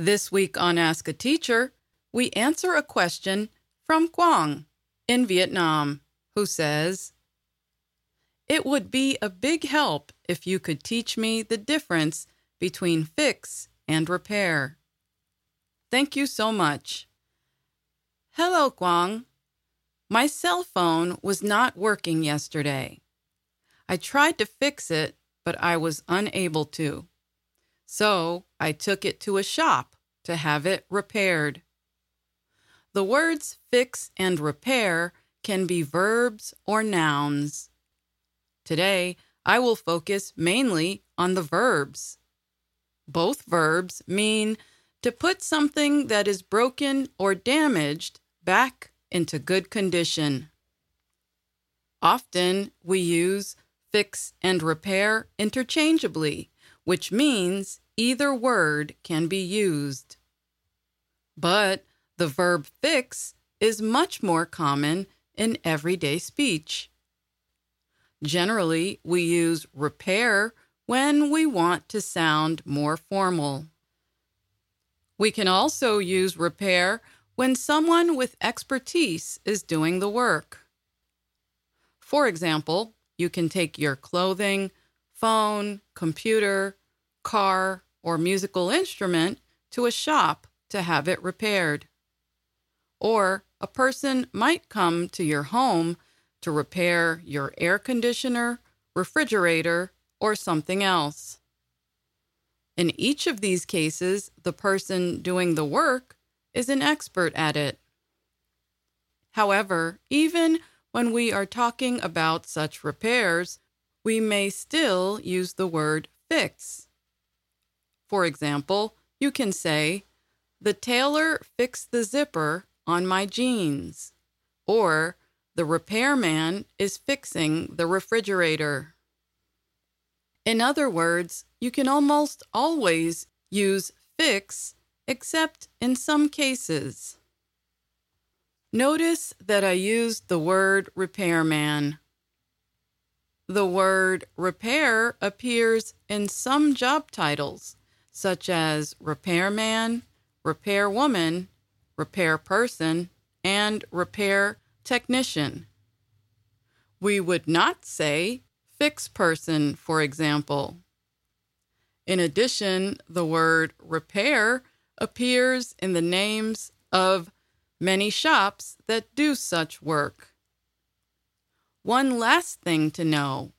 This week on Ask a Teacher, we answer a question from Quang in Vietnam, who says, It would be a big help if you could teach me the difference between fix and repair. Thank you so much. Hello, Quang. My cell phone was not working yesterday. I tried to fix it, but I was unable to. So I took it to a shop to have it repaired. The words fix and repair can be verbs or nouns. Today, I will focus mainly on the verbs. Both verbs mean to put something that is broken or damaged back into good condition. Often we use fix and repair interchangeably, which means either word can be used. But the verb fix is much more common in everyday speech. Generally, we use repair when we want to sound more formal. We can also use repair when someone with expertise is doing the work. For example, you can take your clothing, phone, computer, car, or musical instrument to a shop to have it repaired. Or a person might come to your home to repair your air conditioner, refrigerator, or something else. In each of these cases, the person doing the work is an expert at it. However, even when we are talking about such repairs, we may still use the word fix. For example, you can say, The tailor fixed the zipper on my jeans, or The repairman is fixing the refrigerator. In other words, you can almost always use fix except in some cases. Notice that I used the word repairman. The word repair appears in some job titles, such as repairman, repairwoman, repair person, and repair technician. We would not say fix person, for example. In addition, the word repair appears in the names of many shops that do such work. One last thing to know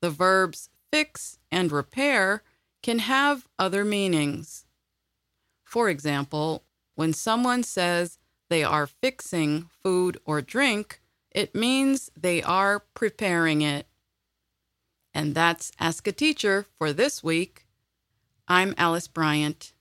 the verbs fix and repair can have other meanings. For example, when someone says they are fixing food or drink, it means they are preparing it. And that's Ask a Teacher for this week. I'm Alice Bryant.